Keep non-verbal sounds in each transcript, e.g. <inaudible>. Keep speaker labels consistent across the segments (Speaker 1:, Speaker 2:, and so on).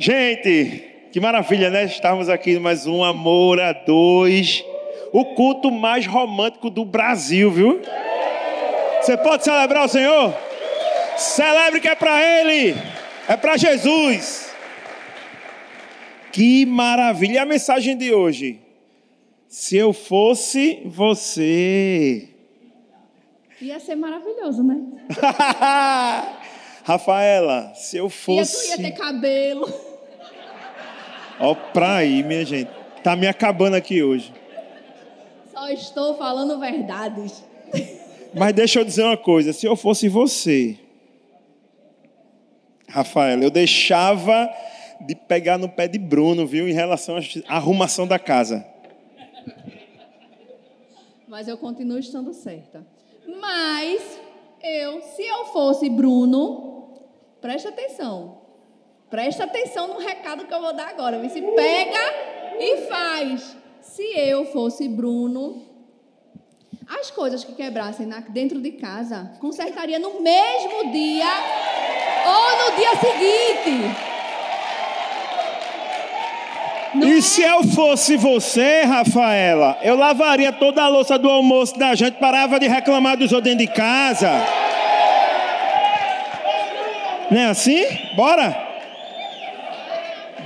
Speaker 1: Gente, que maravilha, né? Estamos aqui em mais um Amor a Dois, o culto mais romântico do Brasil, viu? Você pode celebrar o Senhor? Celebre que é para Ele, é para Jesus. Que maravilha! E a mensagem de hoje? Se eu fosse você.
Speaker 2: Ia ser maravilhoso, né? <laughs>
Speaker 1: Rafaela, se eu fosse.
Speaker 2: Ia, tu ia ter cabelo.
Speaker 1: Ó, pra aí, minha gente. Tá me acabando aqui hoje.
Speaker 2: Só estou falando verdades.
Speaker 1: Mas deixa eu dizer uma coisa: se eu fosse você, Rafaela, eu deixava de pegar no pé de Bruno, viu, em relação à arrumação da casa.
Speaker 2: Mas eu continuo estando certa. Mas eu, se eu fosse Bruno, preste atenção. Presta atenção no recado que eu vou dar agora. Se pega e faz. Se eu fosse Bruno, as coisas que quebrassem dentro de casa, consertaria no mesmo dia ou no dia seguinte.
Speaker 1: Não e é? se eu fosse você, Rafaela, eu lavaria toda a louça do almoço da gente, parava de reclamar dos outros dentro de casa. Não é assim? Bora?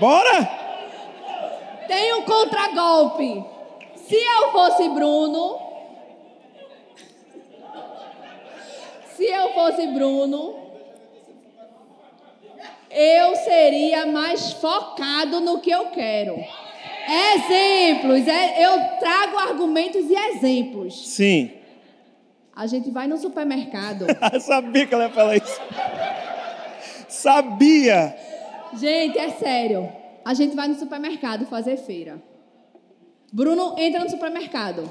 Speaker 1: Bora?
Speaker 2: Tem um contragolpe. Se eu fosse Bruno, se eu fosse Bruno, eu seria mais focado no que eu quero. Exemplos, é, eu trago argumentos e exemplos.
Speaker 1: Sim.
Speaker 2: A gente vai no supermercado. <laughs>
Speaker 1: Sabia que ela ia falar isso. Sabia.
Speaker 2: Gente, é sério. A gente vai no supermercado fazer feira. Bruno entra no supermercado.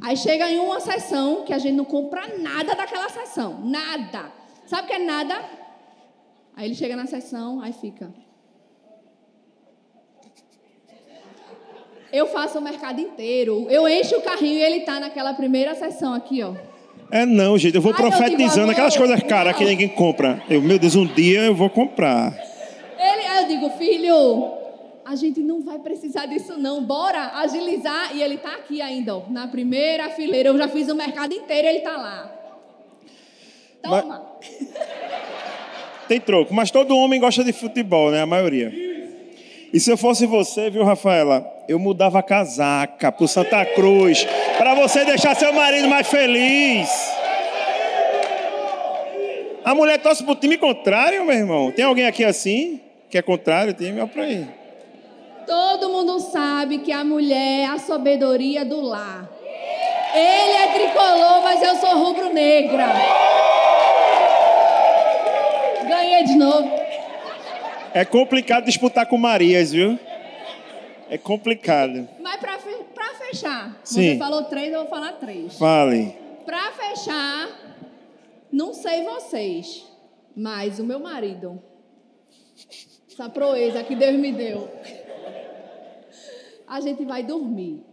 Speaker 2: Aí chega em uma sessão que a gente não compra nada daquela sessão. Nada. Sabe o que é nada? Aí ele chega na sessão, aí fica. Eu faço o mercado inteiro. Eu encho o carrinho e ele tá naquela primeira sessão aqui, ó.
Speaker 1: É não, gente. Eu vou profetizando eu aquelas coisas caras que ninguém compra. Eu, meu Deus, um dia eu vou comprar.
Speaker 2: Ele, aí eu digo, filho, a gente não vai precisar disso não. Bora agilizar. E ele tá aqui ainda, ó, na primeira fileira. Eu já fiz o mercado inteiro, ele tá lá. Toma.
Speaker 1: Mas... <laughs> tem troco. Mas todo homem gosta de futebol, né? A maioria. E se eu fosse você, viu, Rafaela? Eu mudava a casaca pro Santa Cruz. para você deixar seu marido mais feliz. A mulher torce pro time contrário, meu irmão. Tem alguém aqui assim? Que é contrário? Tem, olha pra aí.
Speaker 2: Todo mundo sabe que a mulher é a sabedoria do lar. Ele é tricolor, mas eu sou rubro-negra ganhei de novo.
Speaker 1: É complicado disputar com Marias, viu? É complicado.
Speaker 2: Mas pra, pra fechar,
Speaker 1: Sim.
Speaker 2: você falou três, eu vou falar três.
Speaker 1: Fale.
Speaker 2: Pra fechar, não sei vocês, mas o meu marido, essa proeza que Deus me deu, a gente vai dormir.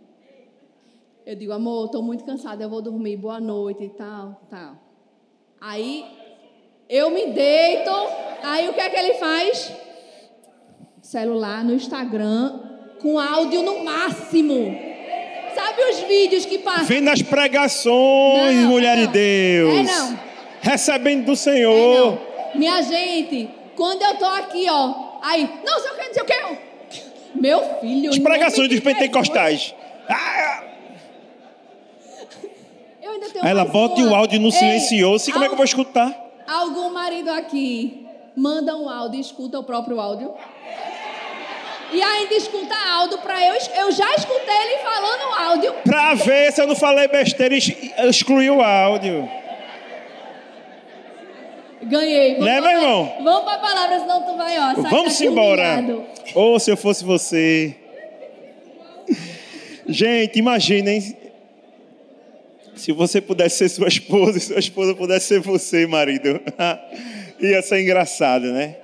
Speaker 2: Eu digo, amor, estou muito cansada, eu vou dormir, boa noite e tal, tal. Aí eu me deito, aí o que é que ele faz? Celular no Instagram, com áudio no máximo. Sabe os vídeos que passam?
Speaker 1: Vem nas pregações, não, mulher não. de Deus. É não. Recebendo do Senhor.
Speaker 2: É Minha gente, quando eu tô aqui, ó, aí, não sei o que, não sei o que. Meu filho.
Speaker 1: As pregações dos pentecostais. Ah!
Speaker 2: Eu ainda tenho
Speaker 1: Ela bota o áudio no silencioso. E como é que eu vou escutar?
Speaker 2: Algum marido aqui manda um áudio e escuta o próprio áudio? E ainda escuta áudio para eu. Eu já escutei ele falando áudio.
Speaker 1: Para ver se eu não falei besteira e excluí o áudio.
Speaker 2: Ganhei.
Speaker 1: Vamos né, meu irmão?
Speaker 2: Vamos para a palavra, senão tu vai, ó.
Speaker 1: Vamos embora. Ou oh, se eu fosse você. Gente, imaginem se você pudesse ser sua esposa <laughs> e sua esposa pudesse ser você, marido, <laughs> ia ser engraçado, né?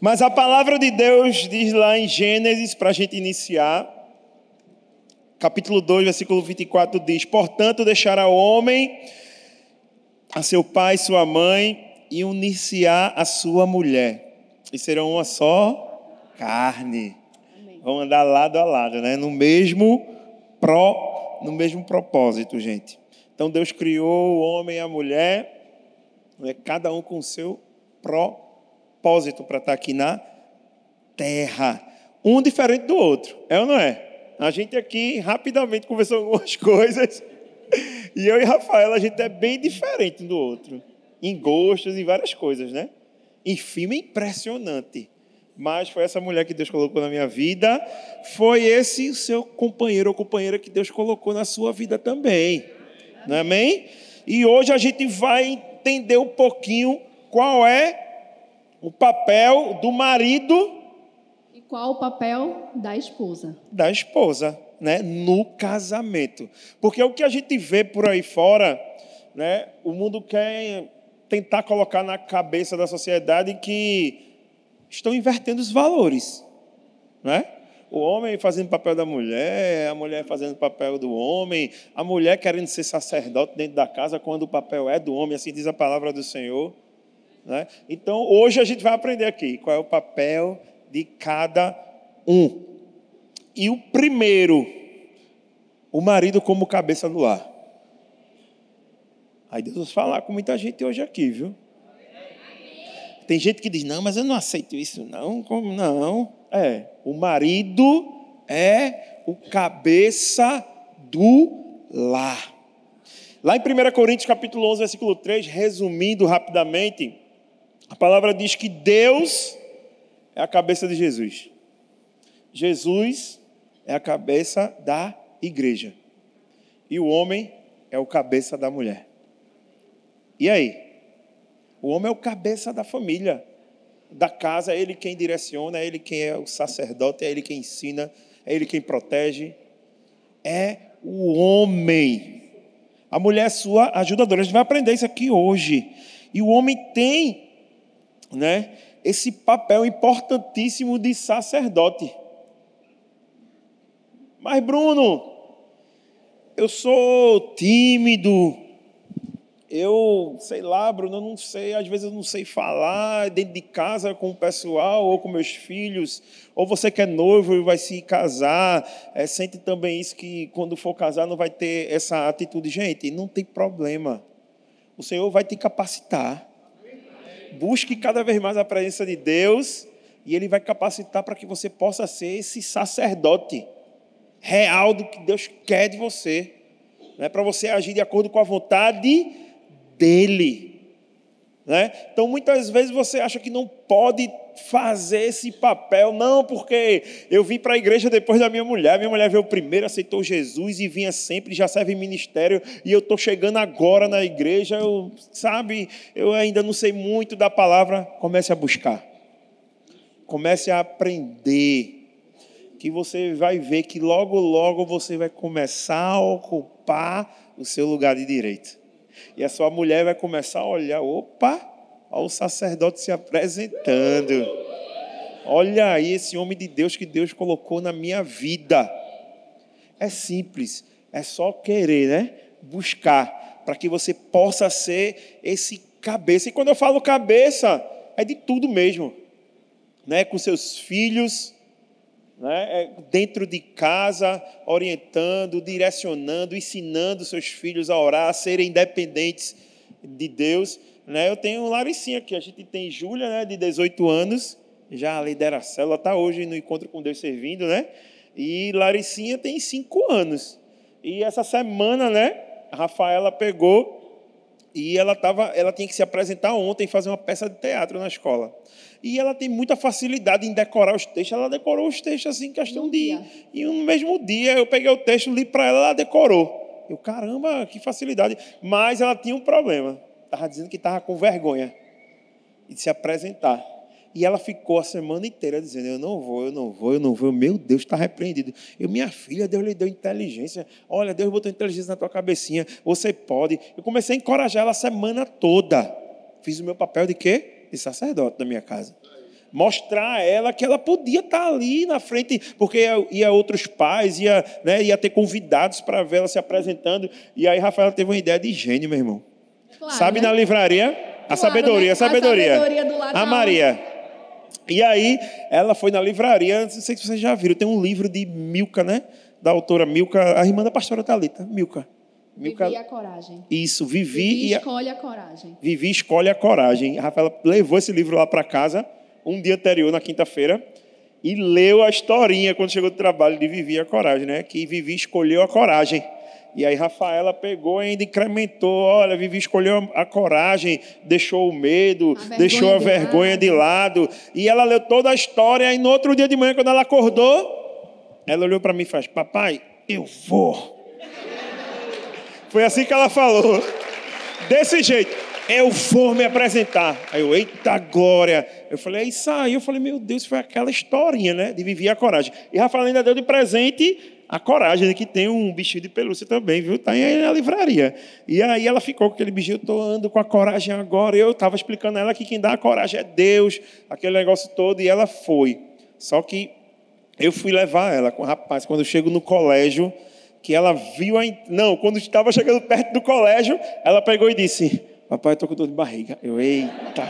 Speaker 1: Mas a palavra de Deus diz lá em Gênesis, para a gente iniciar, capítulo 2, versículo 24, diz: Portanto, deixará o homem a seu pai e sua mãe e unir-se-á a sua mulher, e serão uma só carne. Vão andar lado a lado, né? No mesmo pró, no mesmo propósito, gente. Então Deus criou o homem e a mulher, né? cada um com o seu propósito para estar aqui na terra. Um diferente do outro, é ou não é? A gente aqui rapidamente conversou <laughs> algumas coisas. E eu e Rafael, a gente é bem diferente do outro. Em gostos, em várias coisas, né? Enfim, é impressionante mas foi essa mulher que Deus colocou na minha vida, foi esse o seu companheiro ou companheira que Deus colocou na sua vida também. Não é amém? E hoje a gente vai entender um pouquinho qual é o papel do marido
Speaker 2: e qual o papel da esposa.
Speaker 1: Da esposa, né, no casamento. Porque o que a gente vê por aí fora, né, o mundo quer tentar colocar na cabeça da sociedade que estão invertendo os valores. Né? O homem fazendo o papel da mulher, a mulher fazendo o papel do homem, a mulher querendo ser sacerdote dentro da casa quando o papel é do homem, assim diz a palavra do Senhor. Né? Então, hoje a gente vai aprender aqui qual é o papel de cada um. E o primeiro, o marido como cabeça do lar. Aí Deus vai falar com muita gente hoje aqui, viu? Tem gente que diz: não, mas eu não aceito isso, não. Como não? É, o marido é o cabeça do lar. Lá em 1 Coríntios capítulo 11, versículo 3, resumindo rapidamente, a palavra diz que Deus é a cabeça de Jesus. Jesus é a cabeça da igreja. E o homem é o cabeça da mulher. E aí? O homem é o cabeça da família, da casa, é ele quem direciona, é ele quem é o sacerdote, é ele quem ensina, é ele quem protege. É o homem. A mulher é sua ajudadora. A gente vai aprender isso aqui hoje. E o homem tem, né, esse papel importantíssimo de sacerdote. Mas Bruno, eu sou tímido, eu, sei lá, Bruno, eu não sei, às vezes eu não sei falar dentro de casa com o pessoal ou com meus filhos, ou você que é noivo e vai se casar, é, sente também isso que quando for casar não vai ter essa atitude. Gente, não tem problema. O Senhor vai te capacitar. Busque cada vez mais a presença de Deus e Ele vai capacitar para que você possa ser esse sacerdote real do que Deus quer de você. Não é para você agir de acordo com a vontade dele. Né? Então, muitas vezes você acha que não pode fazer esse papel, não, porque eu vim para a igreja depois da minha mulher, minha mulher veio primeiro, aceitou Jesus e vinha sempre, já serve em ministério, e eu estou chegando agora na igreja, eu, sabe, eu ainda não sei muito da palavra. Comece a buscar, comece a aprender, que você vai ver que logo, logo você vai começar a ocupar o seu lugar de direito. E a sua mulher vai começar a olhar: opa, olha o sacerdote se apresentando. Olha aí esse homem de Deus que Deus colocou na minha vida. É simples, é só querer, né? Buscar, para que você possa ser esse cabeça. E quando eu falo cabeça, é de tudo mesmo. Né? Com seus filhos, né? É dentro de casa, orientando, direcionando, ensinando seus filhos a orar, a serem independentes de Deus. Né? Eu tenho Laricinha aqui, a gente tem Júlia, né, de 18 anos, já lidera a célula, está hoje no Encontro com Deus servindo, né? E Laricinha tem 5 anos. E essa semana, né, a Rafaela pegou e ela, tava, ela tinha que se apresentar ontem, fazer uma peça de teatro na escola. E ela tem muita facilidade em decorar os textos. Ela decorou os textos assim, em questão um de. Dia. E no mesmo dia eu peguei o texto, li para ela, ela decorou. Eu, caramba, que facilidade. Mas ela tinha um problema. Estava dizendo que estava com vergonha de se apresentar. E ela ficou a semana inteira dizendo: Eu não vou, eu não vou, eu não vou. Meu Deus, está repreendido. Eu, minha filha, Deus lhe deu inteligência. Olha, Deus botou inteligência na tua cabecinha. Você pode. Eu comecei a encorajar ela a semana toda. Fiz o meu papel de quê? De sacerdote da minha casa. Mostrar a ela que ela podia estar ali na frente, porque ia, ia outros pais, ia, né, ia ter convidados para ver ela se apresentando. E aí Rafael teve uma ideia de gênio, meu irmão. Claro, Sabe né? na livraria? A claro, sabedoria, né? a sabedoria. A, sabedoria a Maria E aí, ela foi na livraria, não sei se vocês já viram, tem um livro de Milka, né? Da autora Milka, a irmã da pastora Thalita, Milka.
Speaker 2: Milka. Vivi a coragem.
Speaker 1: Isso, Vivi,
Speaker 2: Vivi
Speaker 1: e a...
Speaker 2: escolhe a coragem.
Speaker 1: Vivi escolhe a coragem. A Rafaela levou esse livro lá para casa, um dia anterior, na quinta-feira, e leu a historinha quando chegou do trabalho de Vivi a coragem, né? Que Vivi escolheu a coragem. E aí Rafaela pegou e ainda incrementou, olha, Vivi escolheu a coragem, deixou o medo, a deixou a de vergonha lado. de lado. E ela leu toda a história e no outro dia de manhã, quando ela acordou, ela olhou para mim e faz, papai, eu vou. Foi assim que ela falou. Desse jeito, eu vou me apresentar. Aí eu, eita glória. Eu falei, é isso aí. Eu falei, meu Deus, foi aquela historinha, né? De viver a coragem. E Rafaela ainda deu de presente a coragem, né, que tem um bichinho de pelúcia também, viu? Está aí na livraria. E aí ela ficou com aquele bichinho, estou andando com a coragem agora. Eu estava explicando a ela que quem dá a coragem é Deus, aquele negócio todo, e ela foi. Só que eu fui levar ela com o rapaz, quando eu chego no colégio, que ela viu a. Não, quando estava chegando perto do colégio, ela pegou e disse: Papai, estou com dor de barriga. Eu, eita.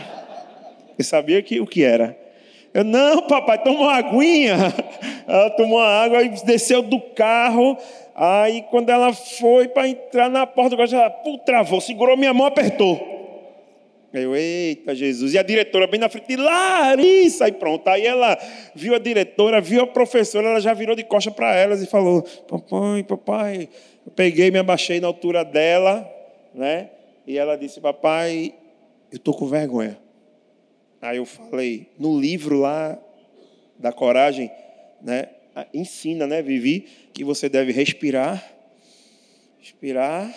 Speaker 1: Eu sabia que, o que era. Eu, não, papai, toma uma aguinha. <laughs> Ela tomou a água e desceu do carro. Aí, quando ela foi para entrar na porta do carro, ela pô, travou, segurou minha mão, apertou. Eu, eita Jesus. E a diretora bem na frente, Larissa. E pronto. Aí ela viu a diretora, viu a professora, ela já virou de costa para elas e falou: Papai, papai. Eu peguei, me abaixei na altura dela, né? E ela disse: Papai, eu estou com vergonha. Aí eu falei, no livro lá da coragem, né, ensina, né, Vivi, que você deve respirar, respirar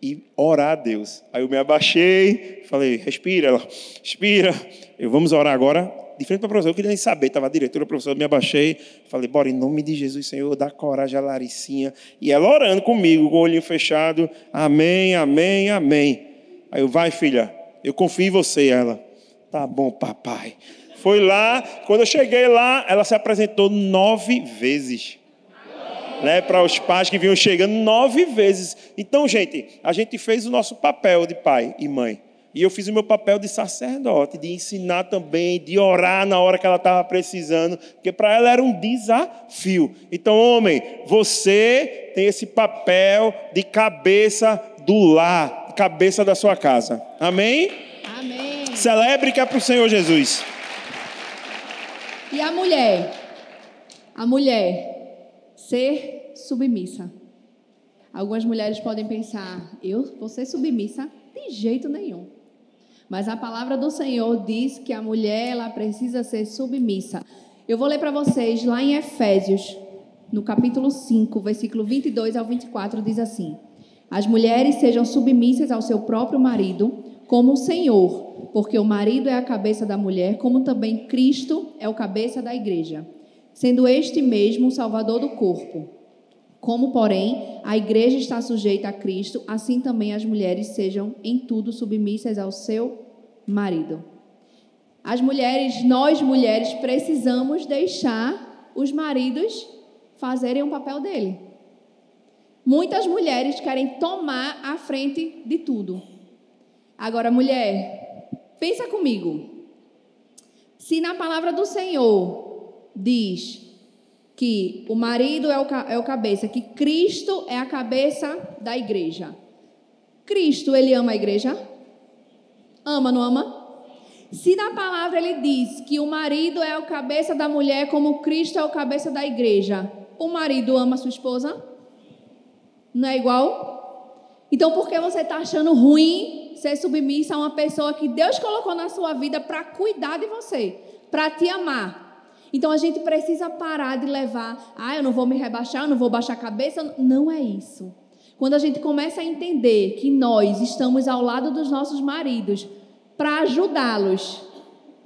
Speaker 1: e orar a Deus. Aí eu me abaixei, falei, respira, ela, respira. Eu vamos orar agora. De frente para a professora, eu queria nem saber, estava a diretora, a professora, me abaixei, falei, bora, em nome de Jesus, Senhor, dá coragem a Laricinha. E ela orando comigo, com o olhinho fechado, amém, amém, amém. Aí eu, vai, filha, eu confio em você, ela. Tá bom, papai. Foi lá, quando eu cheguei lá, ela se apresentou nove vezes. Né, para os pais que vinham chegando nove vezes. Então, gente, a gente fez o nosso papel de pai e mãe. E eu fiz o meu papel de sacerdote, de ensinar também, de orar na hora que ela estava precisando, porque para ela era um desafio. Então, homem, você tem esse papel de cabeça do lar, cabeça da sua casa. Amém? Celebre que é para o Senhor Jesus.
Speaker 2: E a mulher? A mulher ser submissa. Algumas mulheres podem pensar, eu vou ser submissa? De jeito nenhum. Mas a palavra do Senhor diz que a mulher ela precisa ser submissa. Eu vou ler para vocês lá em Efésios, no capítulo 5, versículo 22 ao 24, diz assim: As mulheres sejam submissas ao seu próprio marido, como o Senhor porque o marido é a cabeça da mulher, como também Cristo é o cabeça da igreja, sendo este mesmo o salvador do corpo. Como, porém, a igreja está sujeita a Cristo, assim também as mulheres sejam em tudo submissas ao seu marido. As mulheres, nós mulheres, precisamos deixar os maridos fazerem o papel dele. Muitas mulheres querem tomar a frente de tudo. Agora, mulher, Pensa comigo. Se na palavra do Senhor diz que o marido é o, é o cabeça, que Cristo é a cabeça da igreja. Cristo, ele ama a igreja? Ama, não ama? Se na palavra ele diz que o marido é o cabeça da mulher, como Cristo é o cabeça da igreja, o marido ama sua esposa? Não é igual? Então por que você está achando ruim ser submissa a uma pessoa que Deus colocou na sua vida para cuidar de você, para te amar. Então a gente precisa parar de levar, ah, eu não vou me rebaixar, eu não vou baixar a cabeça. Não é isso. Quando a gente começa a entender que nós estamos ao lado dos nossos maridos para ajudá-los.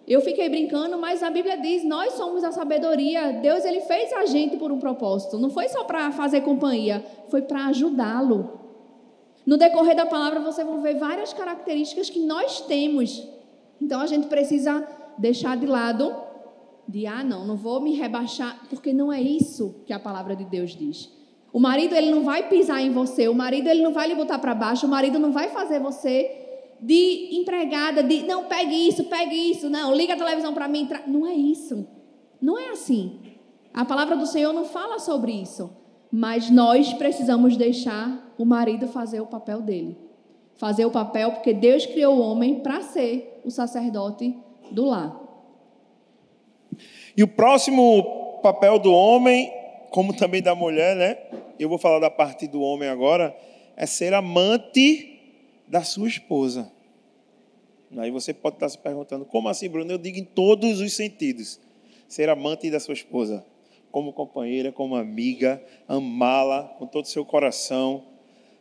Speaker 2: Eu fiquei brincando, mas a Bíblia diz: nós somos a sabedoria. Deus ele fez a gente por um propósito. Não foi só para fazer companhia, foi para ajudá-lo. No decorrer da palavra, você vai ver várias características que nós temos. Então, a gente precisa deixar de lado de, ah, não, não vou me rebaixar, porque não é isso que a palavra de Deus diz. O marido, ele não vai pisar em você, o marido, ele não vai lhe botar para baixo, o marido não vai fazer você de empregada, de não pegue isso, pegue isso, não, liga a televisão para mim. Não é isso. Não é assim. A palavra do Senhor não fala sobre isso. Mas nós precisamos deixar o marido fazer o papel dele. Fazer o papel porque Deus criou o homem para ser o sacerdote do lar.
Speaker 1: E o próximo papel do homem, como também da mulher, né? Eu vou falar da parte do homem agora, é ser amante da sua esposa. Aí você pode estar se perguntando, como assim, Bruno? Eu digo em todos os sentidos. Ser amante da sua esposa, como companheira, como amiga, amá-la com todo o seu coração,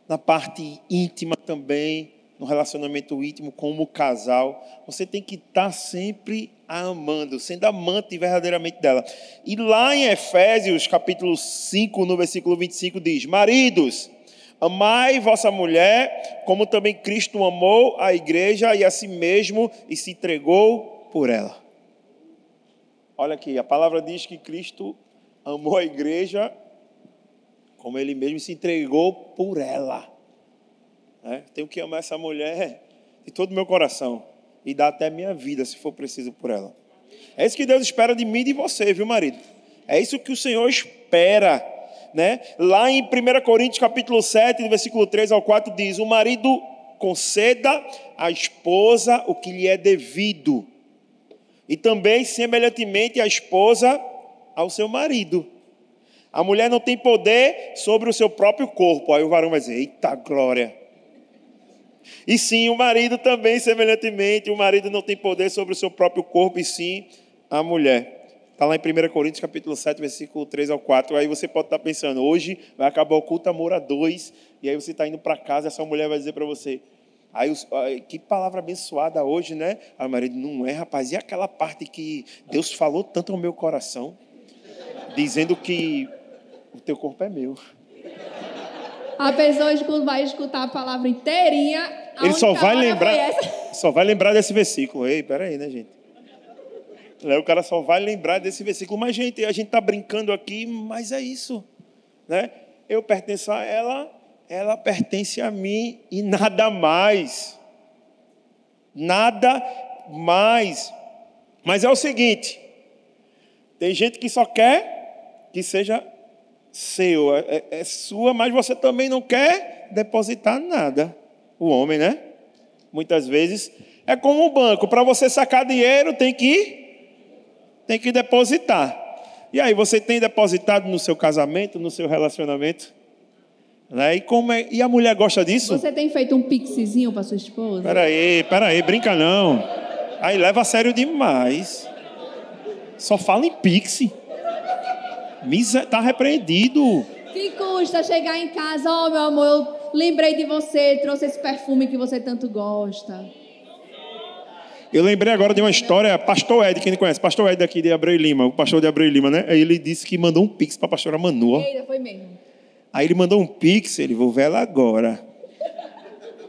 Speaker 1: na parte íntima também, no relacionamento íntimo como casal, você tem que estar sempre a amando, sendo amante verdadeiramente dela. E lá em Efésios, capítulo 5, no versículo 25, diz: Maridos, amai vossa mulher, como também Cristo amou a igreja e a si mesmo e se entregou por ela. Olha aqui, a palavra diz que Cristo amou a igreja como ele mesmo se entregou por ela. É, tenho que amar essa mulher de todo o meu coração e dar até minha vida, se for preciso, por ela. É isso que Deus espera de mim e de você, viu, marido? É isso que o Senhor espera. Né? Lá em 1 Coríntios capítulo 7, versículo 3 ao 4, diz: O marido conceda à esposa o que lhe é devido, e também, semelhantemente, a esposa ao seu marido. A mulher não tem poder sobre o seu próprio corpo. Aí o varão vai dizer: Eita glória! E sim, o marido também, semelhantemente, o marido não tem poder sobre o seu próprio corpo, e sim a mulher. Está lá em 1 Coríntios capítulo 7, versículo 3 ao 4. Aí você pode estar pensando, hoje vai acabar o culto amor a dois, e aí você está indo para casa, essa mulher vai dizer para você, Aí, que palavra abençoada hoje, né? Aí o marido, não é, rapaz. E aquela parte que Deus falou tanto ao meu coração, dizendo que o teu corpo é meu.
Speaker 2: A pessoa vai escutar a palavra inteirinha.
Speaker 1: Ele só vai lembrar, <laughs> só vai lembrar desse versículo. Ei, peraí, né, gente? O cara só vai lembrar desse versículo. Mas, gente, a gente está brincando aqui, mas é isso. Né? Eu pertenço a ela, ela pertence a mim e nada mais. Nada mais. Mas é o seguinte: tem gente que só quer que seja seu, é, é, é sua, mas você também não quer depositar nada. O homem, né? Muitas vezes é como um banco, para você sacar dinheiro tem que tem que depositar. E aí você tem depositado no seu casamento, no seu relacionamento? Né? E, como é, e a mulher gosta disso?
Speaker 2: Você tem feito um pixizinho para sua esposa?
Speaker 1: Peraí, peraí, brinca não. Aí leva a sério demais. Só fala em pixie. Está repreendido.
Speaker 2: Que custa chegar em casa, ó oh, meu amor, eu lembrei de você, trouxe esse perfume que você tanto gosta.
Speaker 1: Eu lembrei agora de uma história, pastor Ed, quem conhece, pastor Ed aqui de Abreu Lima, o pastor de Abreu Lima, né? Aí ele disse que mandou um pix para a pastora Manu.
Speaker 2: Eita, foi mesmo.
Speaker 1: Aí ele mandou um pix, ele, vou ver ela agora.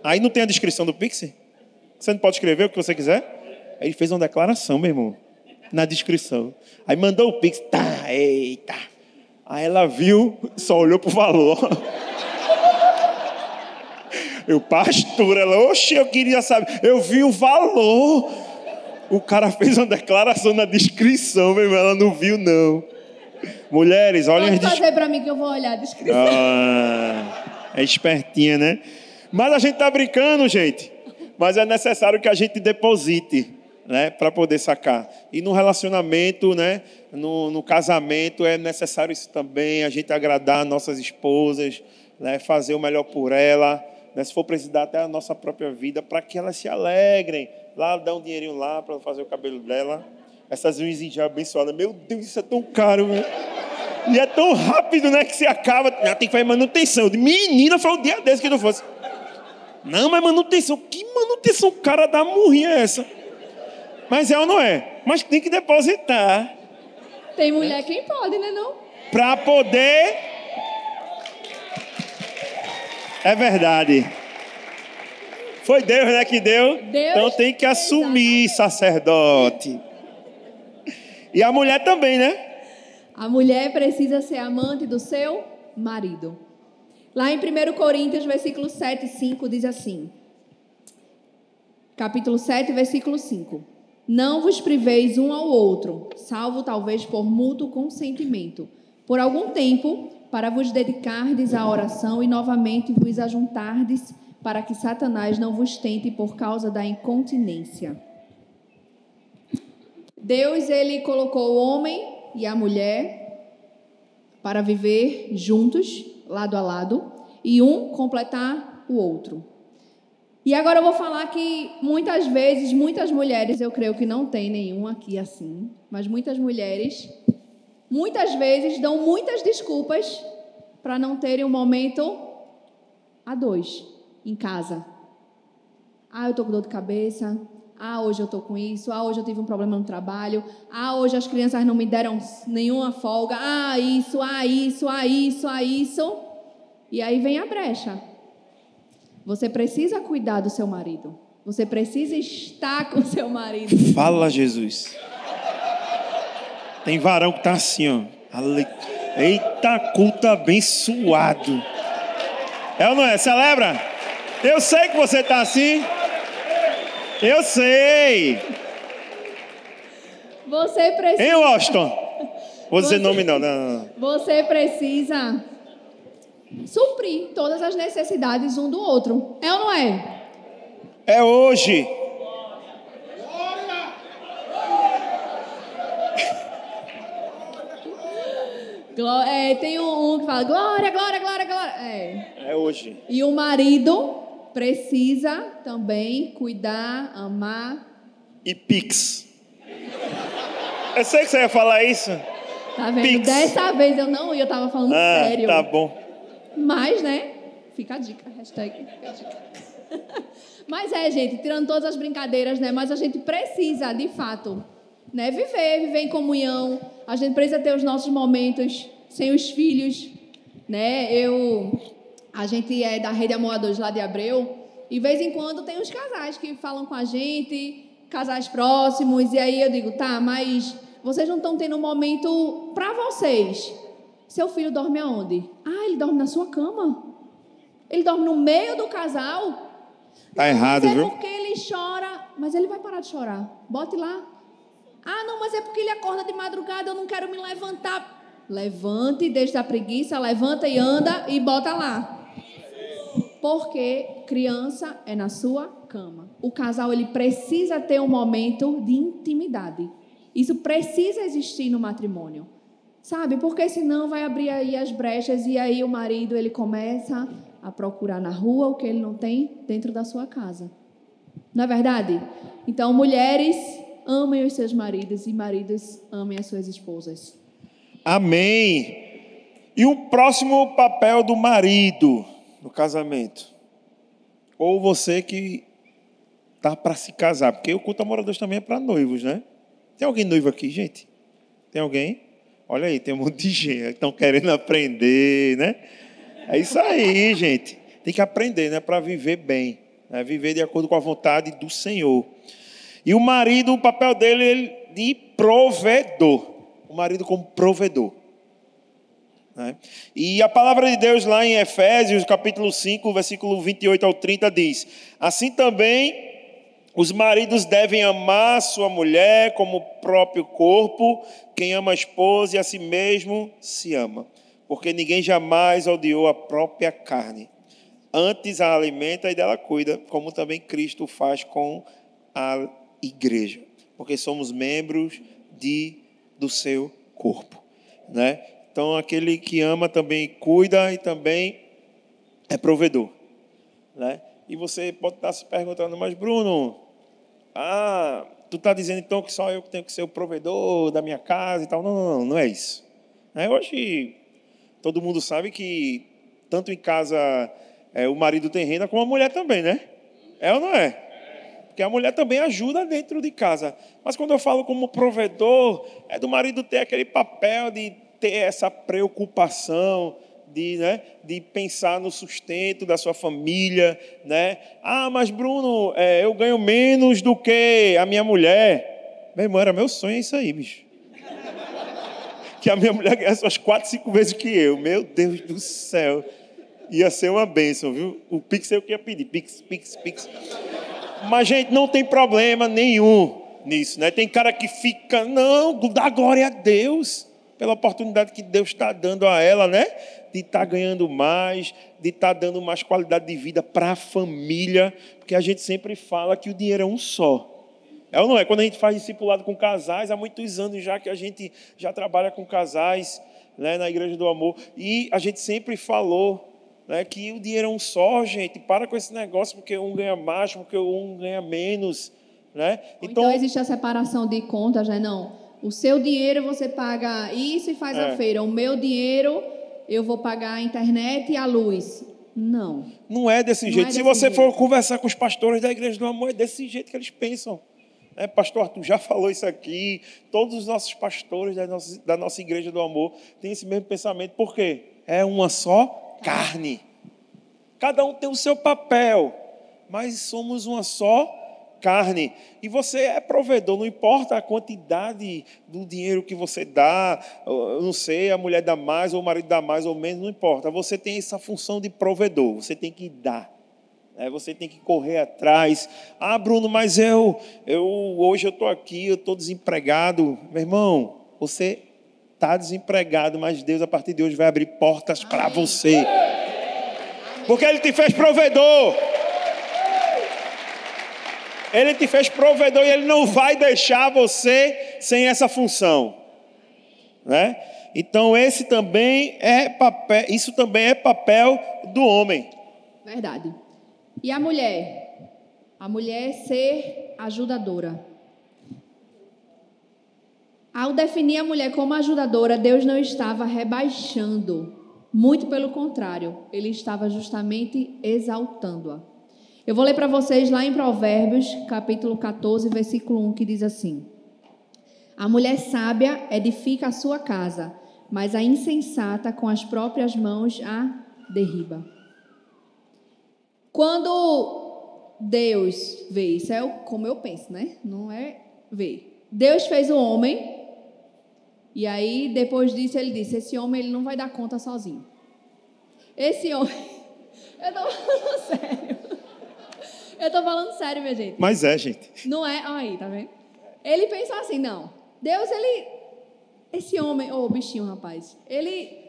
Speaker 1: Aí não tem a descrição do pix? Você não pode escrever o que você quiser? Aí ele fez uma declaração, meu irmão na descrição. Aí mandou o Pix, tá, eita. Aí ela viu, só olhou pro valor. <laughs> Eu, pastor, ela, oxe, eu queria saber. Eu vi o valor. O cara fez uma declaração na descrição, meu irmão, ela não viu, não. Mulheres, olhem
Speaker 2: Pode fazer para mim que eu vou olhar a descrição.
Speaker 1: Ah, é espertinha, né? Mas a gente tá brincando, gente. Mas é necessário que a gente deposite né, para poder sacar. E no relacionamento, né, no, no, casamento, é necessário isso também, a gente agradar nossas esposas, né, fazer o melhor por ela, né, se for precisar até a nossa própria vida, para que elas se alegrem. Lá, dá um dinheirinho lá para fazer o cabelo dela. Essas unhas já abençoadas. Meu Deus, isso é tão caro, meu. E é tão rápido, né, que se acaba. Já tem que fazer manutenção. Menina, foi o dia desse que não fosse. Não, mas manutenção. Que manutenção cara da murrinha é essa? Mas é ou não é? Mas tem que depositar.
Speaker 2: Tem mulher quem pode, né não?
Speaker 1: Para poder. É verdade. Foi Deus, né, que deu?
Speaker 2: Deus
Speaker 1: então tem que assumir, exatamente. sacerdote. E a mulher também, né?
Speaker 2: A mulher precisa ser amante do seu marido. Lá em 1 Coríntios, versículo 7 e 5, diz assim: capítulo 7, versículo 5. Não vos priveis um ao outro, salvo talvez por mútuo consentimento, por algum tempo, para vos dedicardes à oração e novamente vos ajuntardes, para que Satanás não vos tente por causa da incontinência. Deus, ele colocou o homem e a mulher para viver juntos, lado a lado, e um completar o outro. E agora eu vou falar que muitas vezes, muitas mulheres, eu creio que não tem nenhum aqui assim, mas muitas mulheres, muitas vezes dão muitas desculpas para não terem um momento a dois em casa. Ah, eu tô com dor de cabeça. Ah, hoje eu tô com isso. Ah, hoje eu tive um problema no trabalho. Ah, hoje as crianças não me deram nenhuma folga. Ah, isso, ah, isso, ah, isso, ah, isso. E aí vem a brecha. Você precisa cuidar do seu marido. Você precisa estar com seu marido.
Speaker 1: Fala, Jesus. Tem varão que tá assim, ó. Eita, culto abençoado. É ou não é? Celebra? Eu sei que você tá assim. Eu sei.
Speaker 2: Você precisa.
Speaker 1: Hein, Washington? Vou dizer nome não, não, não.
Speaker 2: Você precisa suprir todas as necessidades um do outro. É ou não é?
Speaker 1: É hoje.
Speaker 2: É, tem um, um, que fala glória, glória, glória, glória. É.
Speaker 1: é hoje.
Speaker 2: E o marido precisa também cuidar, amar.
Speaker 1: E pix. Eu sei que você ia falar isso.
Speaker 2: Tá vendo? Pix. Dessa vez eu não ia, eu tava falando
Speaker 1: ah,
Speaker 2: sério.
Speaker 1: Tá bom.
Speaker 2: Mas, né? Fica a dica, hashtag fica a dica. <laughs> Mas é, gente, tirando todas as brincadeiras, né? Mas a gente precisa, de fato, né? Viver, viver em comunhão. A gente precisa ter os nossos momentos sem os filhos, né? Eu, a gente é da Rede Amoadores lá de Abreu e de vez em quando tem uns casais que falam com a gente, casais próximos, e aí eu digo, tá, mas vocês não estão tendo um momento para vocês. Seu filho dorme aonde? Ah, ele dorme na sua cama. Ele dorme no meio do casal.
Speaker 1: Tá errado,
Speaker 2: mas é
Speaker 1: viu?
Speaker 2: porque ele chora, mas ele vai parar de chorar. Bote lá. Ah, não, mas é porque ele acorda de madrugada, eu não quero me levantar. Levante, deixa a preguiça, levanta e anda e bota lá. Porque criança é na sua cama. O casal ele precisa ter um momento de intimidade. Isso precisa existir no matrimônio. Sabe? Porque senão vai abrir aí as brechas e aí o marido ele começa a procurar na rua o que ele não tem dentro da sua casa. Não é verdade? Então, mulheres, amem os seus maridos e maridos, amem as suas esposas.
Speaker 1: Amém. E o próximo papel do marido no casamento? Ou você que tá para se casar, porque o culto a Deus também é para noivos, né? Tem alguém noivo aqui, gente? Tem alguém? Olha aí, tem um monte de gente que estão querendo aprender, né? É isso aí, gente. Tem que aprender, né? Para viver bem. Né? Viver de acordo com a vontade do Senhor. E o marido, o papel dele é de provedor. O marido como provedor. Né? E a palavra de Deus lá em Efésios, capítulo 5, versículo 28 ao 30 diz: Assim também os maridos devem amar sua mulher como o próprio corpo. Quem ama a esposa e a si mesmo se ama. Porque ninguém jamais odiou a própria carne. Antes a alimenta e dela cuida, como também Cristo faz com a igreja. Porque somos membros de, do seu corpo. Né? Então, aquele que ama também cuida e também é provedor. Né? E você pode estar se perguntando, mas Bruno, ah, tu está dizendo então que só eu que tenho que ser o provedor da minha casa e tal. Não, não, não, não é isso. É, hoje, todo mundo sabe que tanto em casa é, o marido tem renda, como a mulher também, né? É ou não é? Porque a mulher também ajuda dentro de casa. Mas quando eu falo como provedor, é do marido ter aquele papel de ter essa preocupação, de, né, de pensar no sustento da sua família, né? Ah, mas Bruno, é, eu ganho menos do que a minha mulher. Meu irmão, era meu sonho isso aí, bicho. <laughs> Que a minha mulher ganhasse umas quatro, cinco vezes que eu. Meu Deus do céu. Ia ser uma bênção, viu? O Pix é o que ia pedir. Pix, Pix, Pix. Mas, gente, não tem problema nenhum nisso, né? Tem cara que fica, não, dá glória a Deus pela oportunidade que Deus está dando a ela, né? De estar tá ganhando mais, de estar tá dando mais qualidade de vida para a família, porque a gente sempre fala que o dinheiro é um só. É ou não é? Quando a gente faz discipulado com casais, há muitos anos já que a gente já trabalha com casais né, na Igreja do Amor, e a gente sempre falou né, que o dinheiro é um só, gente. Para com esse negócio, porque um ganha mais, porque um ganha menos. Né?
Speaker 2: Então, então, existe a separação de contas, né? Não. O seu dinheiro você paga isso e faz é. a feira. O meu dinheiro eu vou pagar a internet e a luz. Não.
Speaker 1: Não é desse não jeito. É Se você jeito. for conversar com os pastores da Igreja do Amor, é desse jeito que eles pensam. É, pastor Arthur já <laughs> falou isso aqui. Todos os nossos pastores da nossa, da nossa Igreja do Amor têm esse mesmo pensamento. Por quê? É uma só carne. Cada um tem o seu papel, mas somos uma só carne. E você é provedor, não importa a quantidade do dinheiro que você dá, não sei, a mulher dá mais ou o marido dá mais ou menos, não importa. Você tem essa função de provedor, você tem que dar. Né? Você tem que correr atrás. Ah, Bruno, mas eu, eu hoje eu estou aqui, eu estou desempregado. Meu irmão, você está desempregado, mas Deus, a partir de hoje, vai abrir portas para você. Porque Ele te fez provedor. Ele te fez provedor e Ele não vai deixar você sem essa função. Né? Então, esse também é papel, isso também é papel do homem.
Speaker 2: Verdade. E a mulher? A mulher é ser ajudadora. Ao definir a mulher como ajudadora, Deus não estava rebaixando, muito pelo contrário, ele estava justamente exaltando-a. Eu vou ler para vocês lá em Provérbios, capítulo 14, versículo 1, que diz assim: A mulher sábia edifica a sua casa, mas a insensata com as próprias mãos a derriba. Quando Deus vê, isso é como eu penso, né? Não é ver. Deus fez o homem e aí, depois disso, ele disse: Esse homem ele não vai dar conta sozinho. Esse homem. <laughs> Eu tô falando sério. Eu tô falando sério, minha gente.
Speaker 1: Mas é, gente.
Speaker 2: Não é? Aí, tá vendo? Ele pensou assim: não. Deus, ele. Esse homem, ô oh, bichinho, rapaz, ele.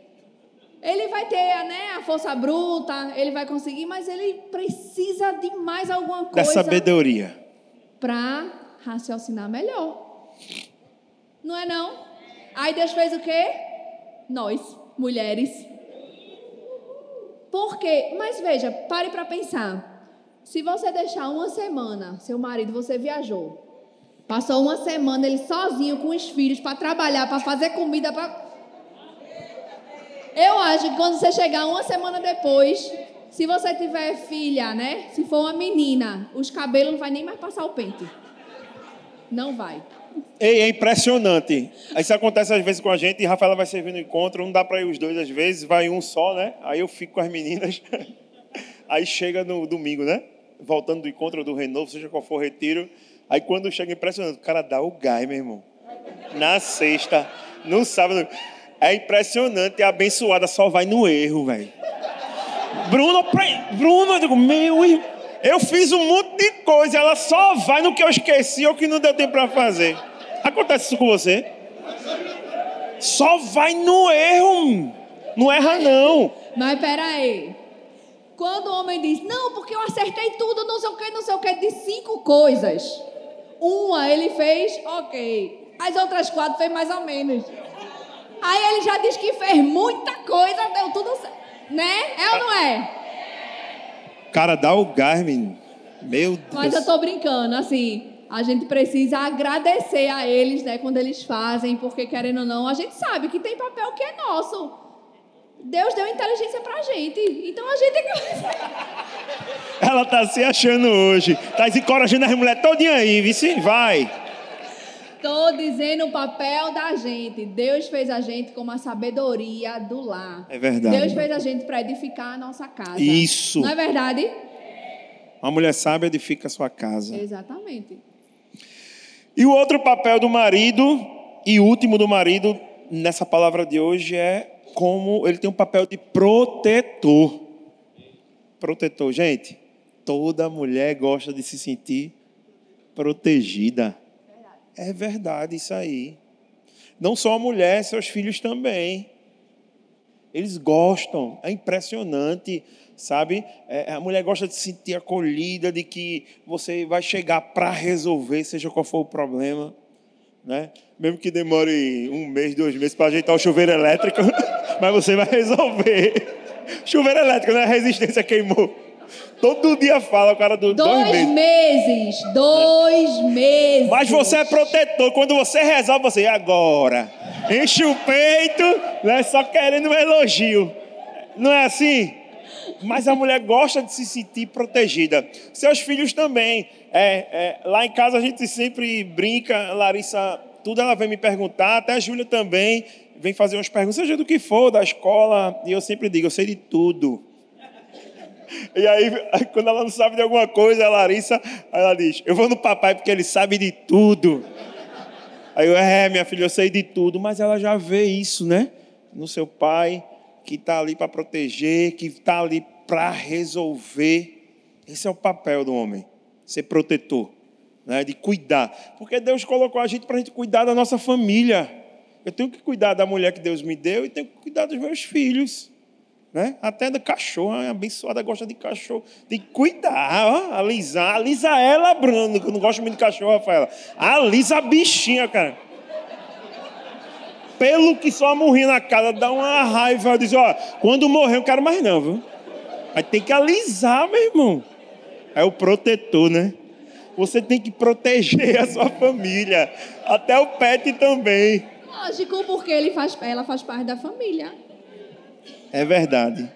Speaker 2: Ele vai ter né, a força bruta, ele vai conseguir, mas ele precisa de mais alguma coisa.
Speaker 1: Da sabedoria.
Speaker 2: Para raciocinar melhor. Não é não? Aí Deus fez o quê? Nós, mulheres. Por quê? Mas veja, pare para pensar. Se você deixar uma semana, seu marido, você viajou. Passou uma semana ele sozinho com os filhos para trabalhar, para fazer comida, para Eu acho que quando você chegar uma semana depois, se você tiver filha, né? Se for uma menina, os cabelos não vai nem mais passar o pente. Não vai.
Speaker 1: Ei, é impressionante. Isso acontece às vezes com a gente e Rafaela vai servindo encontro, não dá para ir os dois às vezes, vai um só, né? Aí eu fico com as meninas. <laughs> Aí chega no domingo, né? Voltando do encontro do renovo, seja qual for o retiro. Aí quando chega, impressionante, o cara dá o gás, meu irmão. Na sexta, no sábado. É impressionante, a abençoada só vai no erro, velho. Bruno, Bruno, eu digo, meu irmão. Eu fiz um monte de coisa, ela só vai no que eu esqueci ou que não deu tempo para fazer. Acontece isso com você? Só vai no erro. Não erra, não.
Speaker 2: Mas peraí. Quando o homem diz, não, porque eu acertei tudo, não sei o que, não sei o que, de cinco coisas. Uma ele fez, ok. As outras quatro fez mais ou menos. Aí ele já diz que fez muita coisa, deu tudo certo. Né? É ou não é?
Speaker 1: Cara, dá o menino. Meu Deus.
Speaker 2: Mas eu tô brincando, assim. A gente precisa agradecer a eles, né, quando eles fazem, porque querendo ou não, a gente sabe que tem papel que é nosso. Deus deu inteligência pra gente. Então a gente tem
Speaker 1: que. Ela tá se achando hoje. Tá encorajando as mulheres todinha aí, vice, vai.
Speaker 2: Estou dizendo o papel da gente. Deus fez a gente com uma sabedoria do lar.
Speaker 1: É verdade.
Speaker 2: Deus fez a gente para edificar a nossa casa.
Speaker 1: Isso.
Speaker 2: Não é verdade?
Speaker 1: Uma mulher sábia edifica a sua casa.
Speaker 2: Exatamente.
Speaker 1: E o outro papel do marido, e último do marido, nessa palavra de hoje, é como ele tem um papel de protetor. Protetor. Gente, toda mulher gosta de se sentir protegida. É verdade isso aí. Não só a mulher, seus filhos também. Eles gostam, é impressionante, sabe? É, a mulher gosta de se sentir acolhida, de que você vai chegar para resolver, seja qual for o problema. Né? Mesmo que demore um mês, dois meses para ajeitar o chuveiro elétrico, <laughs> mas você vai resolver. Chuveiro elétrico, né? A resistência queimou. Todo dia fala o cara do
Speaker 2: dois, dois meses. meses. Dois meses.
Speaker 1: Mas você é protetor. Quando você resolve, você, e agora? Enche o peito, né? Só querendo um elogio. Não é assim? Mas a mulher gosta de se sentir protegida. Seus filhos também. É, é, lá em casa a gente sempre brinca, Larissa, tudo ela vem me perguntar, até a Júlia também vem fazer umas perguntas, seja do que for, da escola, e eu sempre digo, eu sei de tudo. E aí, <laughs> quando ela não sabe de alguma coisa, a Larissa, ela diz: Eu vou no papai porque ele sabe de tudo. Aí eu, é, minha filha, eu sei de tudo, mas ela já vê isso, né? No seu pai, que está ali para proteger, que está ali para resolver. Esse é o papel do homem, ser protetor, né? de cuidar. Porque Deus colocou a gente para a gente cuidar da nossa família. Eu tenho que cuidar da mulher que Deus me deu e tenho que cuidar dos meus filhos. Né? Até do cachorro, a abençoada gosta de cachorro. Tem que cuidar, ó, alisar. Alisa ela, Bruno, que eu não gosto muito de cachorro, Rafaela. Alisa a bichinha, cara. Pelo que só morri na casa, dá uma raiva. Diz, ó, quando morrer, eu quero mais não, viu? Aí tem que alisar, meu irmão. É o protetor, né? Você tem que proteger a sua família. Até o pet também.
Speaker 2: Lógico, porque ele faz, ela faz parte da família.
Speaker 1: É verdade.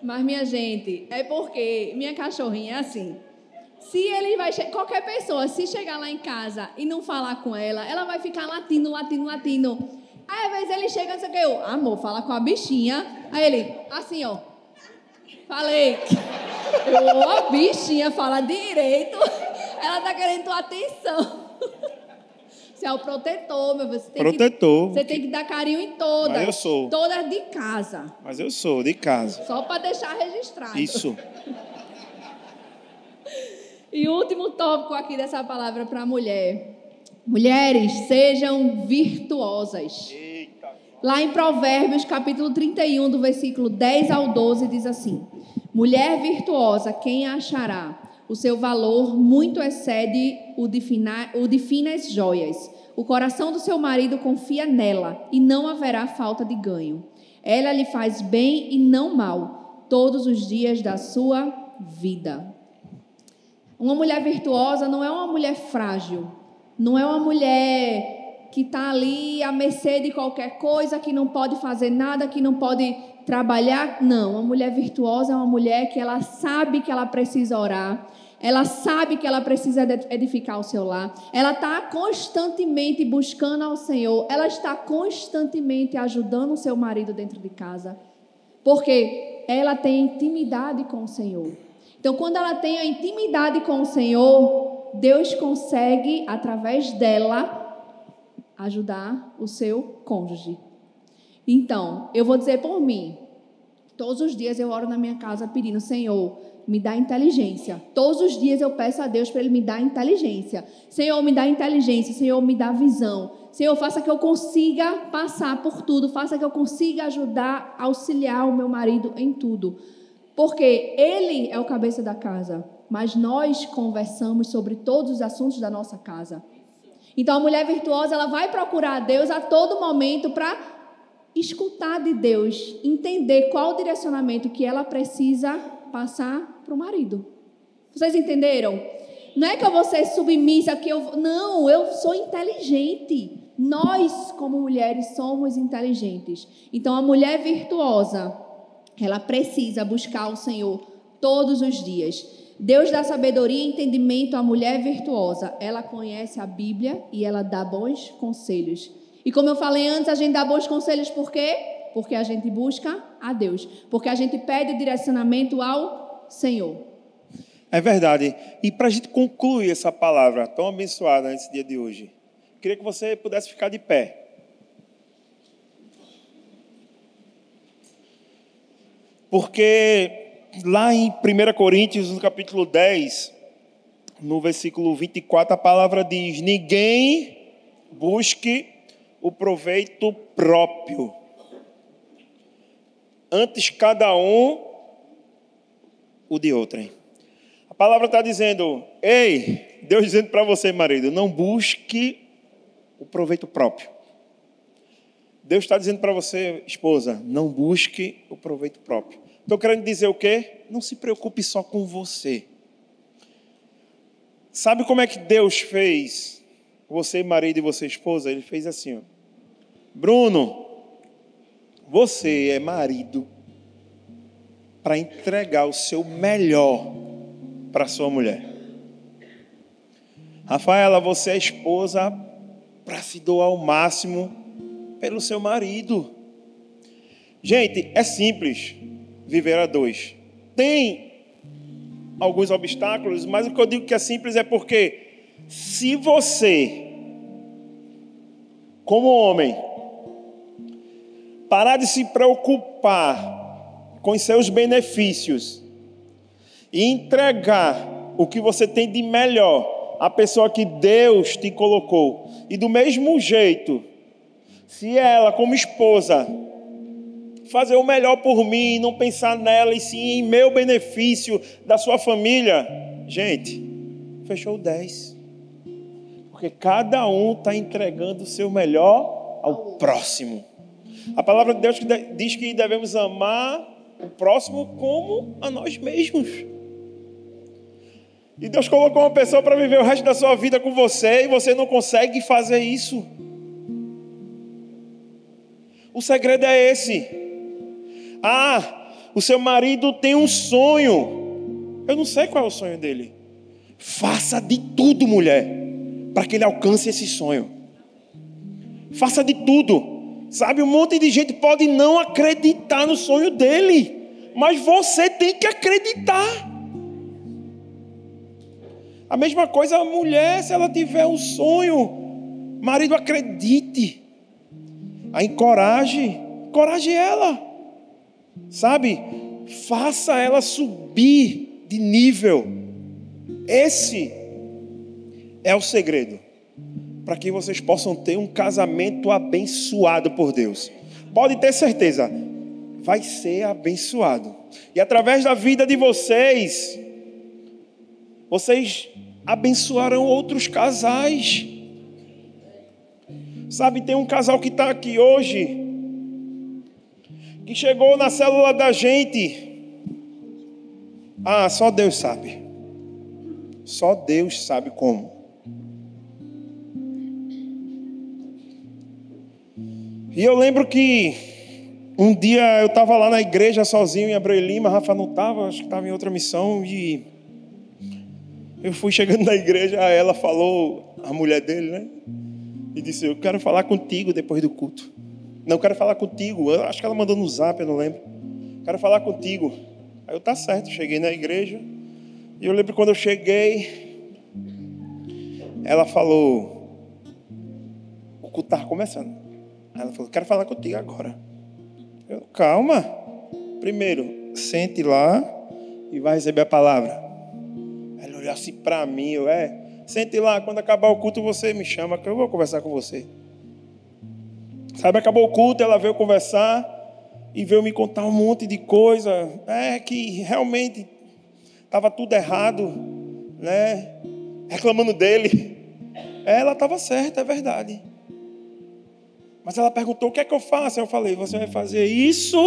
Speaker 2: Mas, minha gente, é porque minha cachorrinha é assim. Se ele vai. Qualquer pessoa, se chegar lá em casa e não falar com ela, ela vai ficar latindo, latindo, latindo. Aí, às vezes, ele chega e diz: amor, fala com a bichinha. Aí ele, assim, ó. Falei. Eu, a bichinha fala direito. Ela tá querendo tua atenção. Você é o protetor, meu. Você tem
Speaker 1: protetor.
Speaker 2: Que, você tem que dar carinho em todas.
Speaker 1: Mas eu sou.
Speaker 2: Todas de casa.
Speaker 1: Mas eu sou, de casa.
Speaker 2: Só para deixar registrado.
Speaker 1: Isso.
Speaker 2: e o último tópico aqui dessa palavra para mulher. Mulheres, sejam virtuosas. Eita. Lá em Provérbios, capítulo 31, do versículo 10 ao 12, diz assim: Mulher virtuosa, quem a achará? O seu valor muito excede o de, fina, o de finas joias. O coração do seu marido confia nela e não haverá falta de ganho. Ela lhe faz bem e não mal todos os dias da sua vida. Uma mulher virtuosa não é uma mulher frágil, não é uma mulher que está ali à mercê de qualquer coisa, que não pode fazer nada, que não pode trabalhar. Não, uma mulher virtuosa é uma mulher que ela sabe que ela precisa orar, ela sabe que ela precisa edificar o seu lar. Ela está constantemente buscando ao Senhor. Ela está constantemente ajudando o seu marido dentro de casa. Porque ela tem intimidade com o Senhor. Então, quando ela tem a intimidade com o Senhor, Deus consegue, através dela, ajudar o seu cônjuge. Então, eu vou dizer por mim. Todos os dias eu oro na minha casa pedindo, Senhor, me dá inteligência. Todos os dias eu peço a Deus para Ele me dar inteligência. Senhor, me dá inteligência. Senhor, me dá visão. Senhor, faça que eu consiga passar por tudo. Faça que eu consiga ajudar, auxiliar o meu marido em tudo. Porque Ele é o cabeça da casa. Mas nós conversamos sobre todos os assuntos da nossa casa. Então a mulher virtuosa, ela vai procurar a Deus a todo momento para escutar de Deus, entender qual o direcionamento que ela precisa passar para o marido. Vocês entenderam? Não é que eu vou ser submissa, que eu. Não, eu sou inteligente. Nós, como mulheres, somos inteligentes. Então, a mulher virtuosa, ela precisa buscar o Senhor todos os dias. Deus dá sabedoria e entendimento à mulher virtuosa. Ela conhece a Bíblia e ela dá bons conselhos. E como eu falei antes, a gente dá bons conselhos por quê? Porque a gente busca a Deus. Porque a gente pede direcionamento ao Senhor.
Speaker 1: É verdade. E para a gente concluir essa palavra tão abençoada nesse dia de hoje, queria que você pudesse ficar de pé. Porque lá em 1 Coríntios, no capítulo 10, no versículo 24, a palavra diz: Ninguém busque o proveito próprio. Antes cada um o de outrem. A palavra está dizendo: Ei, Deus dizendo para você, marido, não busque o proveito próprio. Deus está dizendo para você, esposa, não busque o proveito próprio. Estou querendo dizer o quê? Não se preocupe só com você. Sabe como é que Deus fez você, marido, e você, esposa? Ele fez assim, ó. Bruno, você é marido para entregar o seu melhor para sua mulher. Rafaela, você é esposa para se doar ao máximo pelo seu marido. Gente, é simples viver a dois. Tem alguns obstáculos, mas o que eu digo que é simples é porque se você, como homem, parar de se preocupar com os seus benefícios e entregar o que você tem de melhor à pessoa que Deus te colocou, e do mesmo jeito, se ela, como esposa, fazer o melhor por mim, não pensar nela e sim em meu benefício, da sua família, gente, fechou 10. Porque cada um está entregando o seu melhor ao próximo. A palavra de Deus diz que devemos amar o próximo como a nós mesmos. E Deus colocou uma pessoa para viver o resto da sua vida com você e você não consegue fazer isso. O segredo é esse. Ah, o seu marido tem um sonho. Eu não sei qual é o sonho dele. Faça de tudo, mulher, para que ele alcance esse sonho. Faça de tudo. Sabe, um monte de gente pode não acreditar no sonho dele, mas você tem que acreditar. A mesma coisa a mulher, se ela tiver um sonho, marido acredite a encoraje, encoraje ela, sabe? Faça ela subir de nível. Esse é o segredo para que vocês possam ter um casamento abençoado por Deus. Pode ter certeza, vai ser abençoado. E através da vida de vocês, vocês abençoarão outros casais. Sabe, tem um casal que está aqui hoje, que chegou na célula da gente. Ah, só Deus sabe. Só Deus sabe como. E eu lembro que um dia eu estava lá na igreja sozinho em Abreu Lima, Rafa não estava, acho que estava em outra missão, e eu fui chegando <laughs> na igreja, ela falou, a mulher dele, né? e disse: Eu quero falar contigo depois do culto. Não, eu quero falar contigo. Eu acho que ela mandou no zap, eu não lembro. Quero falar contigo. Aí eu, tá certo, cheguei na igreja. E eu lembro quando eu cheguei, ela falou: O culto estava começando. Ela falou: Quero falar contigo agora. Eu, calma. Primeiro, sente lá e vai receber a palavra. Ela olhou assim para mim, eu, é. Sente lá, quando acabar o culto você me chama, que eu vou conversar com você. Sabe, acabou o culto, ela veio conversar e veio me contar um monte de coisa. É que realmente estava tudo errado, né? Reclamando dele. Ela estava certa, é verdade. Mas ela perguntou: o que é que eu faço? Eu falei: você vai fazer isso,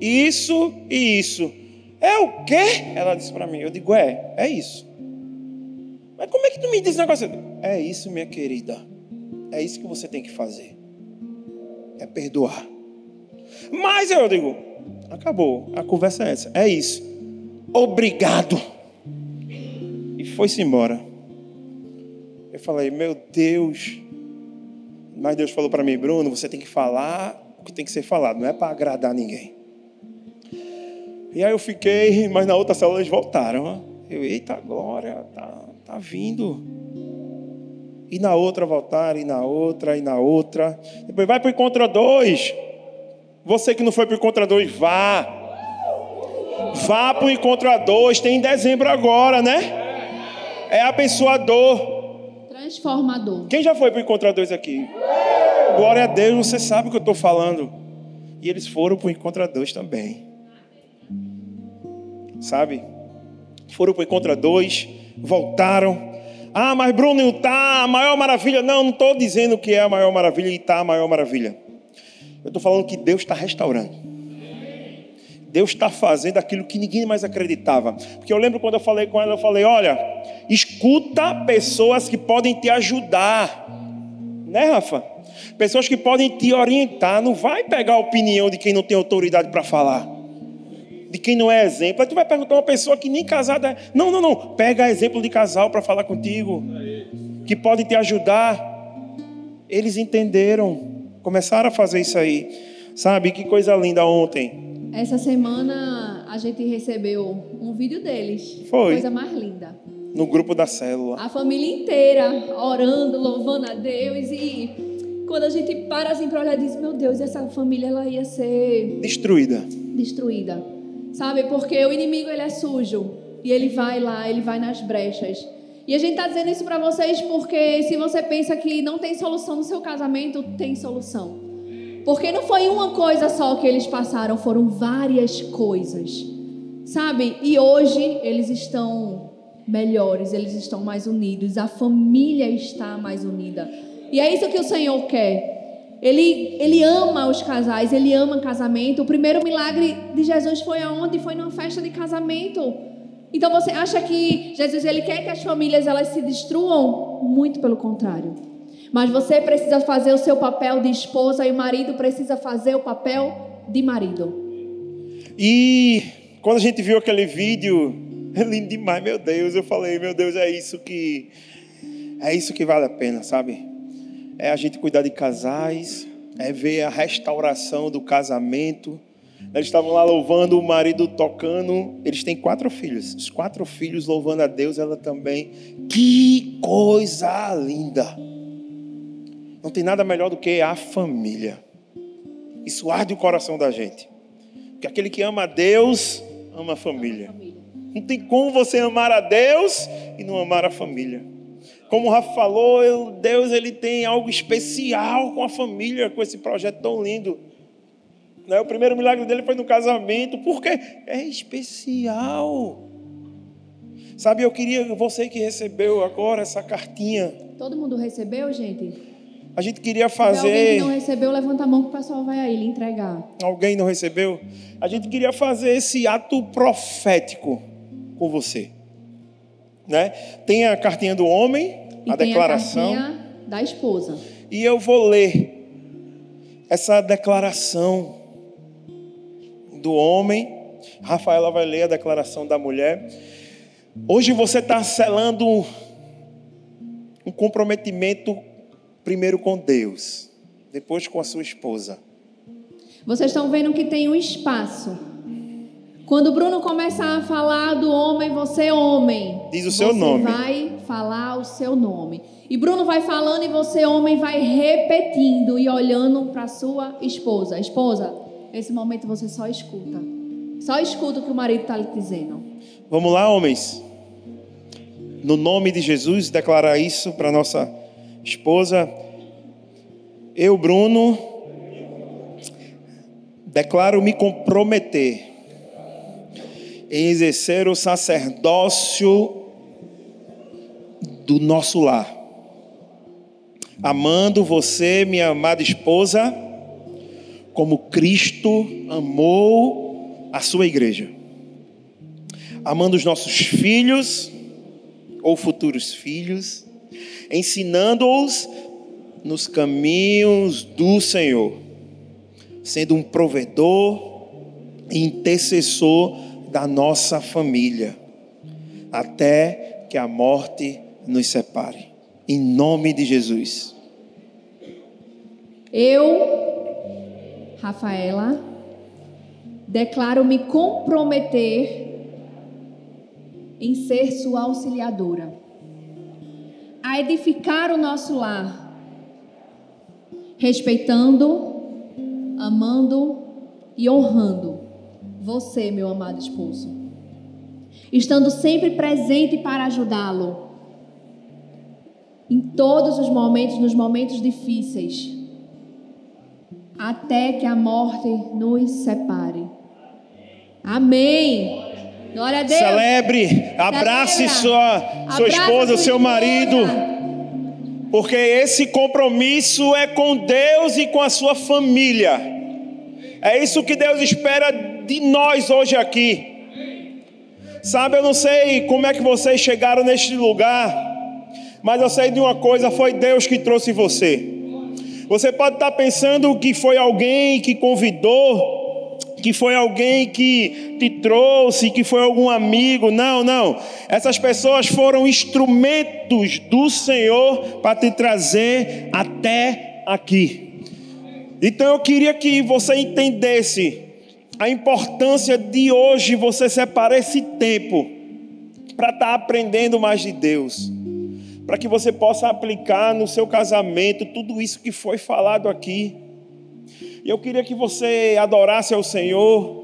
Speaker 1: isso e isso. É o quê? Ela disse para mim. Eu digo: é, é isso. Mas como é que tu me diz esse negócio? É isso, minha querida. É isso que você tem que fazer. É perdoar. Mas eu digo, acabou. A conversa é essa. É isso. Obrigado. E foi-se embora. Eu falei, meu Deus. Mas Deus falou para mim, Bruno, você tem que falar o que tem que ser falado. Não é para agradar ninguém. E aí eu fiquei, mas na outra célula eles voltaram. Eu, eita glória, tá Está vindo. E na outra voltar, e na outra, e na outra. Depois vai para o encontro dois. Você que não foi para o encontro dois, vá. Vá para o encontro a dois, tem em dezembro agora, né? É abençoador.
Speaker 2: Transformador.
Speaker 1: Quem já foi para o encontro a dois aqui? Glória a Deus, você sabe o que eu estou falando. E eles foram para o encontro a dois também. Sabe? Foram para o encontro a dois, voltaram. Ah, mas Bruno está a maior maravilha. Não, não estou dizendo que é a maior maravilha e está a maior maravilha. Eu estou falando que Deus está restaurando. Deus está fazendo aquilo que ninguém mais acreditava. Porque eu lembro quando eu falei com ela, eu falei: olha, escuta pessoas que podem te ajudar, né, Rafa? Pessoas que podem te orientar. Não vai pegar a opinião de quem não tem autoridade para falar, de quem não é exemplo. Aí tu vai perguntar uma pessoa que nem casada é. Não, não, não. Pega exemplo de casal para falar contigo, que podem te ajudar. Eles entenderam, começaram a fazer isso aí. Sabe que coisa linda ontem
Speaker 2: essa semana a gente recebeu um vídeo deles.
Speaker 1: Foi.
Speaker 2: Coisa mais linda.
Speaker 1: No grupo da célula.
Speaker 2: A família inteira orando, louvando a Deus e quando a gente para assim para olhar diz, meu Deus, essa família ela ia ser
Speaker 1: destruída.
Speaker 2: Destruída. Sabe? Porque o inimigo ele é sujo e ele vai lá, ele vai nas brechas. E a gente está dizendo isso para vocês porque se você pensa que não tem solução no seu casamento, tem solução. Porque não foi uma coisa só que eles passaram, foram várias coisas. Sabe? E hoje eles estão melhores, eles estão mais unidos, a família está mais unida. E é isso que o Senhor quer. Ele, ele ama os casais, ele ama casamento. O primeiro milagre de Jesus foi aonde? Foi numa festa de casamento. Então você acha que Jesus ele quer que as famílias elas se destruam? Muito pelo contrário. Mas você precisa fazer o seu papel de esposa e o marido precisa fazer o papel de marido.
Speaker 1: E quando a gente viu aquele vídeo, <laughs> é lindo demais, meu Deus. Eu falei, meu Deus, é isso que é isso que vale a pena, sabe? É a gente cuidar de casais, é ver a restauração do casamento. Eles estavam lá louvando, o marido tocando. Eles têm quatro filhos. Os quatro filhos louvando a Deus, ela também. Que coisa linda! Não tem nada melhor do que a família. Isso arde o coração da gente. Porque aquele que ama a Deus, ama a família. Não tem como você amar a Deus e não amar a família. Como o Rafa falou, Deus ele tem algo especial com a família, com esse projeto tão lindo. Né? O primeiro milagre dele foi no casamento, porque é especial. Sabe, eu queria, você que recebeu agora essa cartinha.
Speaker 2: Todo mundo recebeu, gente?
Speaker 1: A gente queria fazer. Se
Speaker 2: alguém que não recebeu, levanta a mão que o pessoal vai aí lhe entregar.
Speaker 1: Alguém não recebeu? A gente queria fazer esse ato profético com você. Né? Tem a cartinha do homem,
Speaker 2: e
Speaker 1: a declaração.
Speaker 2: A da esposa.
Speaker 1: E eu vou ler essa declaração do homem. Rafaela vai ler a declaração da mulher. Hoje você está selando um comprometimento primeiro com Deus, depois com a sua esposa.
Speaker 2: Vocês estão vendo que tem um espaço. Quando o Bruno começar a falar do homem, você é homem.
Speaker 1: Diz o seu
Speaker 2: você
Speaker 1: nome.
Speaker 2: vai falar o seu nome. E Bruno vai falando e você, homem, vai repetindo e olhando para sua esposa. Esposa, nesse momento você só escuta. Só escuta o que o marido está lhe dizendo.
Speaker 1: Vamos lá, homens. No nome de Jesus, declarar isso para nossa esposa, eu, Bruno, declaro me comprometer em exercer o sacerdócio do nosso lar, amando você, minha amada esposa, como Cristo amou a sua igreja, amando os nossos filhos ou futuros filhos ensinando-os nos caminhos do Senhor, sendo um provedor e intercessor da nossa família, até que a morte nos separe. Em nome de Jesus.
Speaker 2: Eu, Rafaela, declaro me comprometer em ser sua auxiliadora a edificar o nosso lar, respeitando, amando e honrando você, meu amado esposo, estando sempre presente para ajudá-lo em todos os momentos, nos momentos difíceis, até que a morte nos separe. Amém. Glória a Deus.
Speaker 1: Celebre, abrace sua, sua esposa, seu marido. Porque esse compromisso é com Deus e com a sua família. É isso que Deus espera de nós hoje aqui. Sabe, eu não sei como é que vocês chegaram neste lugar, mas eu sei de uma coisa: foi Deus que trouxe você. Você pode estar pensando que foi alguém que convidou, que foi alguém que te trouxe, que foi algum amigo. Não, não. Essas pessoas foram instrumentos do Senhor para te trazer até aqui. Então eu queria que você entendesse a importância de hoje você separar esse tempo para estar tá aprendendo mais de Deus, para que você possa aplicar no seu casamento tudo isso que foi falado aqui. E eu queria que você adorasse ao Senhor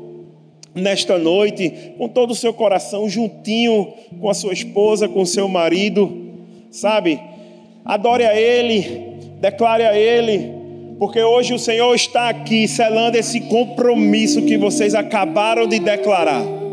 Speaker 1: nesta noite, com todo o seu coração, juntinho com a sua esposa, com o seu marido, sabe? Adore a Ele, declare a Ele porque hoje o Senhor está aqui selando esse compromisso que vocês acabaram de declarar.